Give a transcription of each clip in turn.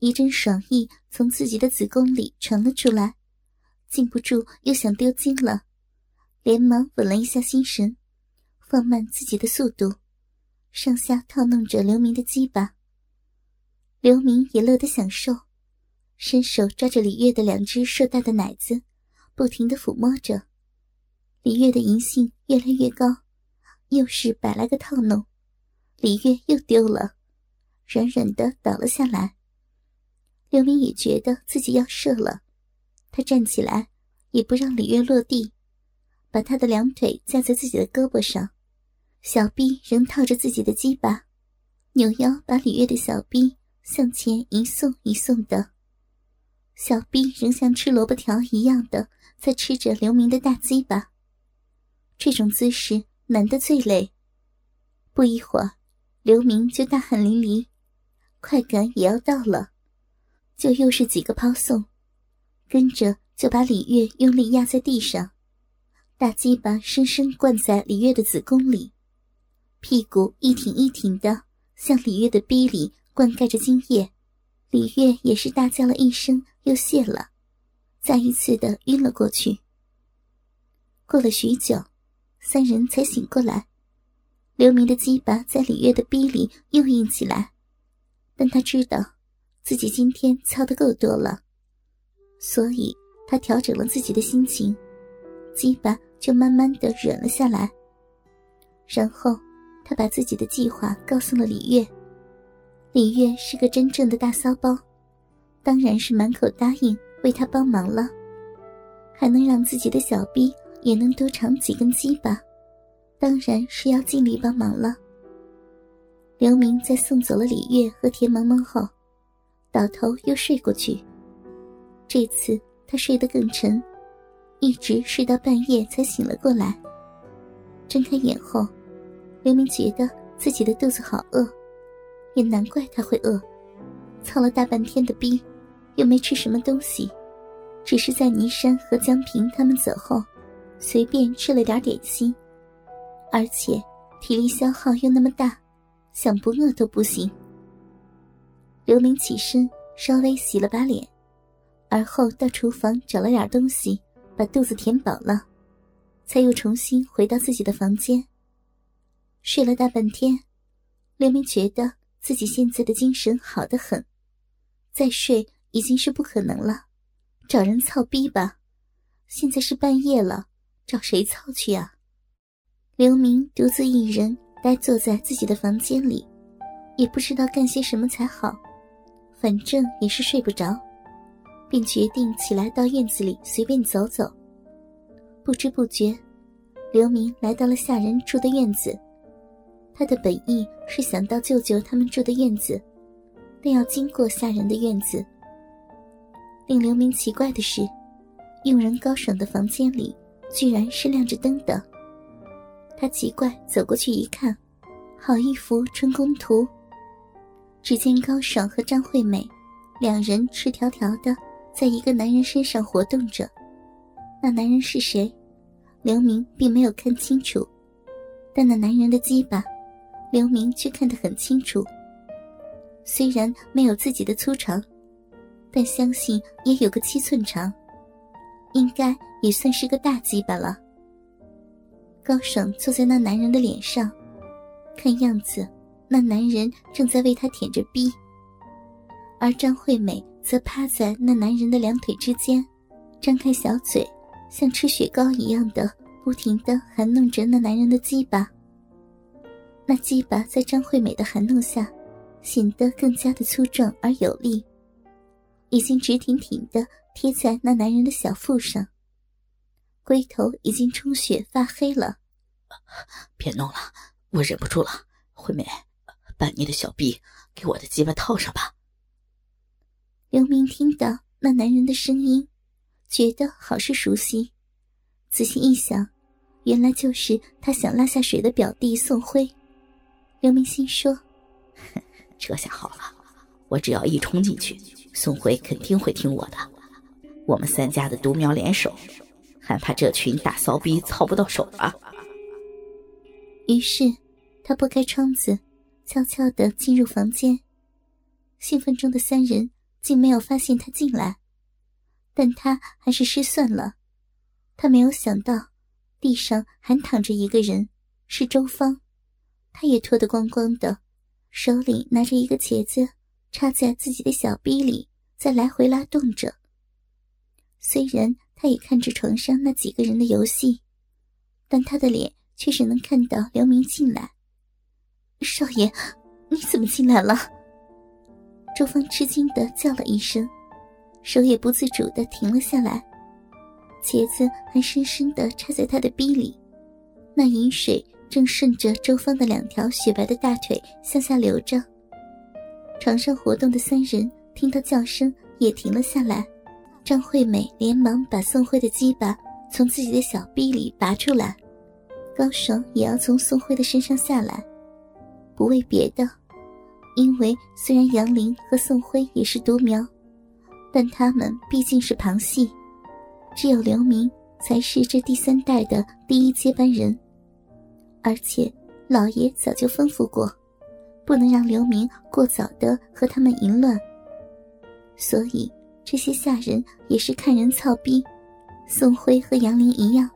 一阵爽意从自己的子宫里传了出来，禁不住又想丢精了，连忙稳了一下心神，放慢自己的速度，上下套弄着刘明的鸡巴。刘明也乐得享受，伸手抓着李月的两只硕大的奶子，不停的抚摸着。李月的淫性越来越高，又是百来个套弄，李月又丢了，软软的倒了下来。刘明也觉得自己要射了，他站起来，也不让李月落地，把他的两腿架在自己的胳膊上，小臂仍套着自己的鸡巴，扭腰把李月的小臂向前一送一送的，小臂仍像吃萝卜条一样的在吃着刘明的大鸡巴。这种姿势难得最累，不一会儿，刘明就大汗淋漓，快感也要到了。就又是几个抛送，跟着就把李月用力压在地上，大鸡巴深深灌在李月的子宫里，屁股一挺一挺的向李月的逼里灌溉着精液，李月也是大叫了一声，又泄了，再一次的晕了过去。过了许久，三人才醒过来，刘明的鸡巴在李月的逼里又硬起来，但他知道。自己今天操的够多了，所以他调整了自己的心情，鸡巴就慢慢的软了下来。然后他把自己的计划告诉了李月，李月是个真正的大骚包，当然是满口答应为他帮忙了，还能让自己的小臂也能多长几根鸡巴，当然是要尽力帮忙了。刘明在送走了李月和田萌萌后。倒头又睡过去。这次他睡得更沉，一直睡到半夜才醒了过来。睁开眼后，刘明觉得自己的肚子好饿，也难怪他会饿。操了大半天的逼，又没吃什么东西，只是在倪山和江平他们走后，随便吃了点点心，而且体力消耗又那么大，想不饿都不行。刘明起身，稍微洗了把脸，而后到厨房找了点东西，把肚子填饱了，才又重新回到自己的房间。睡了大半天，刘明觉得自己现在的精神好得很，再睡已经是不可能了，找人操逼吧。现在是半夜了，找谁操去啊？刘明独自一人呆坐在自己的房间里，也不知道干些什么才好。反正也是睡不着，便决定起来到院子里随便走走。不知不觉，刘明来到了下人住的院子。他的本意是想到舅舅他们住的院子，但要经过下人的院子。令刘明奇怪的是，用人高爽的房间里居然是亮着灯的。他奇怪走过去一看，好一幅春宫图。只见高爽和张惠美两人赤条条的在一个男人身上活动着，那男人是谁？刘明并没有看清楚，但那男人的鸡巴，刘明却看得很清楚。虽然没有自己的粗长，但相信也有个七寸长，应该也算是个大鸡巴了。高爽坐在那男人的脸上，看样子。那男人正在为她舔着逼，而张惠美则趴在那男人的两腿之间，张开小嘴，像吃雪糕一样的不停的含弄着那男人的鸡巴。那鸡巴在张惠美的含弄下，显得更加的粗壮而有力，已经直挺挺的贴在那男人的小腹上，龟头已经充血发黑了。别弄了，我忍不住了，惠美。把你的小臂给我的鸡巴套上吧。刘明听到那男人的声音，觉得好是熟悉。仔细一想，原来就是他想拉下水的表弟宋辉。刘明心说：“这下好了，我只要一冲进去，宋辉肯定会听我的。我们三家的独苗联手，还怕这群大骚逼操不到手啊？”于是，他拨开窗子，悄悄的进入房间。兴奋中的三人竟没有发现他进来，但他还是失算了。他没有想到，地上还躺着一个人，是周芳。他也脱得光光的，手里拿着一个茄子，插在自己的小逼里，在来回拉动着。虽然他也看着床上那几个人的游戏，但他的脸却是能看到刘明进来。少爷，你怎么进来了？周芳吃惊的叫了一声，手也不自主的停了下来。茄子还深深的插在他的逼里，那饮水正顺着周芳的两条雪白的大腿向下流着。床上活动的三人听到叫声也停了下来。张惠美连忙把宋辉的鸡巴从自己的小臂里拔出来，高爽也要从宋辉的身上下来，不为别的，因为虽然杨林和宋辉也是独苗，但他们毕竟是旁系。只有刘明才是这第三代的第一接班人，而且老爷早就吩咐过，不能让刘明过早的和他们淫乱。所以这些下人也是看人操逼。宋辉和杨林一样，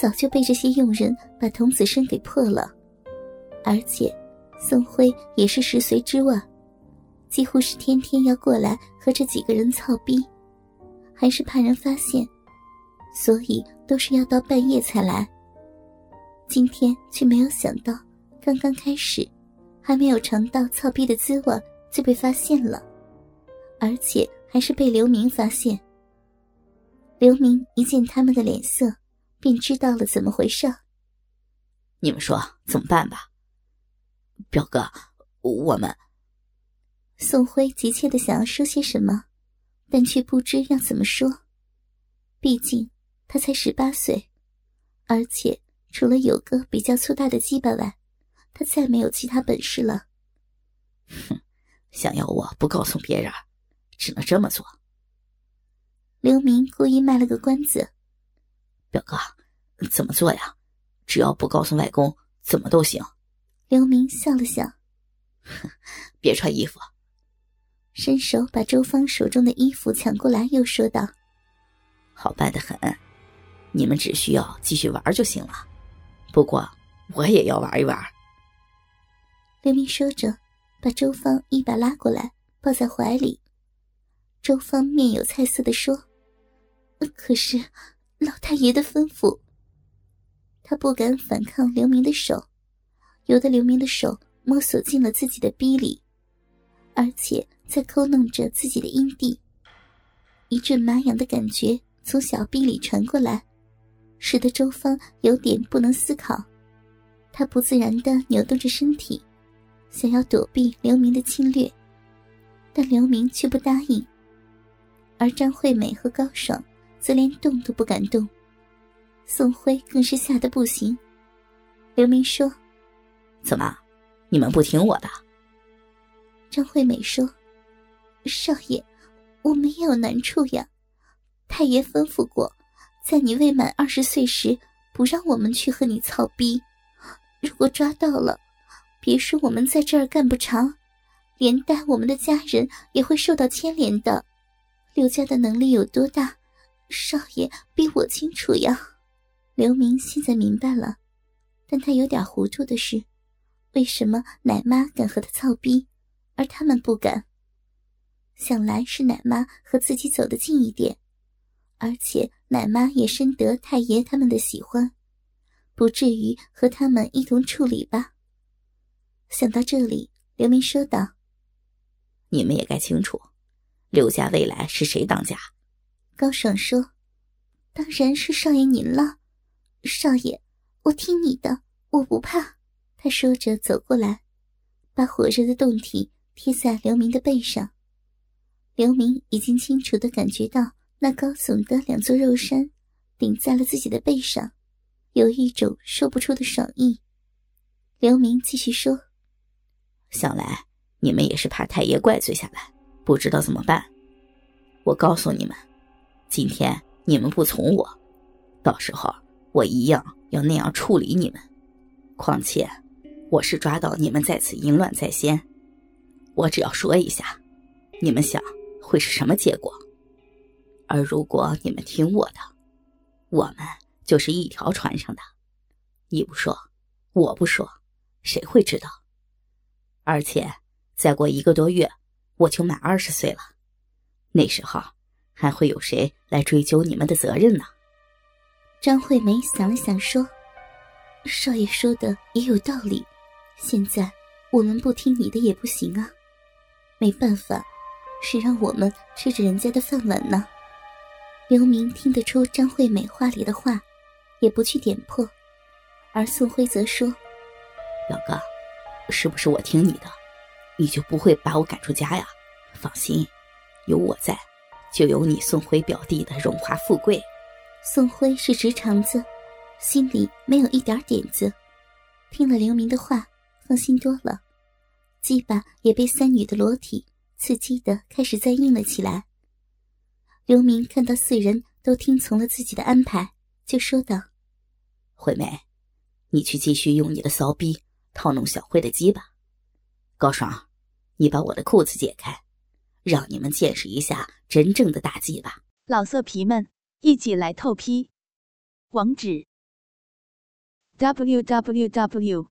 早就被这些佣人把童子身给破了，而且宋辉也是食髓之外，几乎是天天要过来和这几个人操逼，还是怕人发现。所以都是要到半夜才来。今天却没有想到，刚刚开始，还没有尝到操逼的滋味，就被发现了，而且还是被刘明发现。刘明一见他们的脸色，便知道了怎么回事。你们说怎么办吧？表哥，我们……宋辉急切的想要说些什么，但却不知要怎么说，毕竟。他才十八岁，而且除了有个比较粗大的鸡巴外，他再没有其他本事了。哼，想要我不告诉别人，只能这么做。刘明故意卖了个关子：“表哥，怎么做呀？只要不告诉外公，怎么都行。”刘明笑了笑：“哼，别穿衣服。”伸手把周芳手中的衣服抢过来，又说道：“好办的很。”你们只需要继续玩就行了，不过我也要玩一玩。刘明说着，把周芳一把拉过来，抱在怀里。周芳面有菜色的说：“可是老太爷的吩咐。”他不敢反抗刘明的手，由得刘明的手摸索进了自己的逼里，而且在抠弄着自己的阴蒂。一阵麻痒的感觉从小臂里传过来。使得周芳有点不能思考，她不自然的扭动着身体，想要躲避刘明的侵略，但刘明却不答应。而张惠美和高爽则连动都不敢动，宋辉更是吓得不行。刘明说：“怎么，你们不听我的？”张惠美说：“少爷，我没有难处呀，太爷吩咐过。”在你未满二十岁时，不让我们去和你操逼。如果抓到了，别说我们在这儿干不长，连带我们的家人也会受到牵连的。刘家的能力有多大，少爷比我清楚呀。刘明现在明白了，但他有点糊涂的是，为什么奶妈敢和他操逼，而他们不敢？想来是奶妈和自己走得近一点。而且奶妈也深得太爷他们的喜欢，不至于和他们一同处理吧？想到这里，刘明说道：“你们也该清楚，刘家未来是谁当家？”高爽说：“当然是少爷您了，少爷，我听你的，我不怕。”他说着走过来，把火热的胴体贴在刘明的背上。刘明已经清楚的感觉到。那高耸的两座肉山顶在了自己的背上，有一种说不出的爽意。刘明继续说：“想来你们也是怕太爷怪罪下来，不知道怎么办。我告诉你们，今天你们不从我，到时候我一样要那样处理你们。况且，我是抓到你们在此淫乱在先，我只要说一下，你们想会是什么结果？而如果你们听我的，我们就是一条船上的，你不说，我不说。”谁会知道？而且再过一个多月，我就满二十岁了，那时候还会有谁来追究你们的责任呢？张惠梅想了想说：“少爷说的也有道理，现在我们不听你的也不行啊，没办法，谁让我们吃着人家的饭碗呢？”刘明听得出张惠美话里的话，也不去点破，而宋辉则说。表哥，是不是我听你的，你就不会把我赶出家呀？放心，有我在，就有你宋辉表弟的荣华富贵。宋辉是直肠子，心里没有一点点子，听了刘明的话，放心多了。鸡巴也被三女的裸体刺激的开始再硬了起来。刘明看到四人都听从了自己的安排，就说道：“惠美，你去继续用你的骚逼。”套弄小慧的鸡巴，高爽，你把我的裤子解开，让你们见识一下真正的大鸡巴。老色皮们，一起来透批，网址：w w w